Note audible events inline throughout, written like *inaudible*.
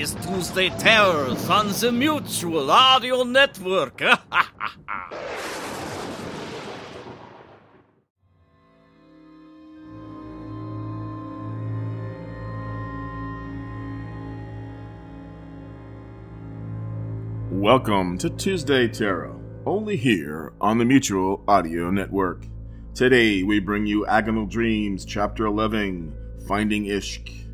It's Tuesday Terrors on the Mutual Audio Network. *laughs* Welcome to Tuesday Terror, only here on the Mutual Audio Network. Today we bring you Agonal Dreams, Chapter 11 Finding Ishq.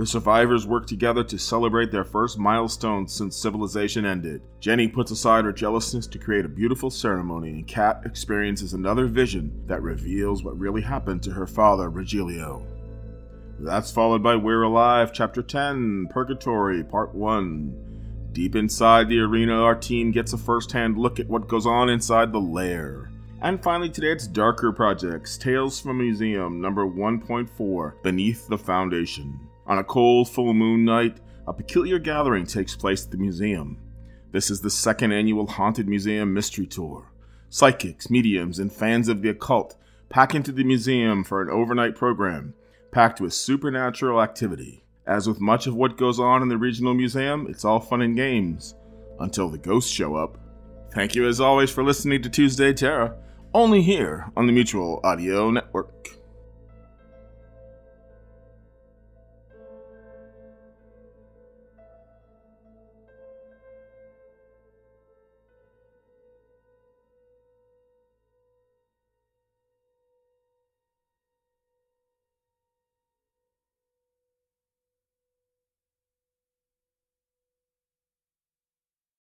The survivors work together to celebrate their first milestone since civilization ended. Jenny puts aside her jealousness to create a beautiful ceremony, and Kat experiences another vision that reveals what really happened to her father, Regilio. That's followed by We're Alive, Chapter 10 Purgatory, Part 1. Deep inside the arena, our team gets a first hand look at what goes on inside the lair. And finally, today it's Darker Projects Tales from a Museum, number 1.4 Beneath the Foundation. On a cold full moon night, a peculiar gathering takes place at the museum. This is the second annual Haunted Museum Mystery Tour. Psychics, mediums, and fans of the occult pack into the museum for an overnight program packed with supernatural activity. As with much of what goes on in the regional museum, it's all fun and games until the ghosts show up. Thank you as always for listening to Tuesday Terror, only here on the Mutual Audio Network.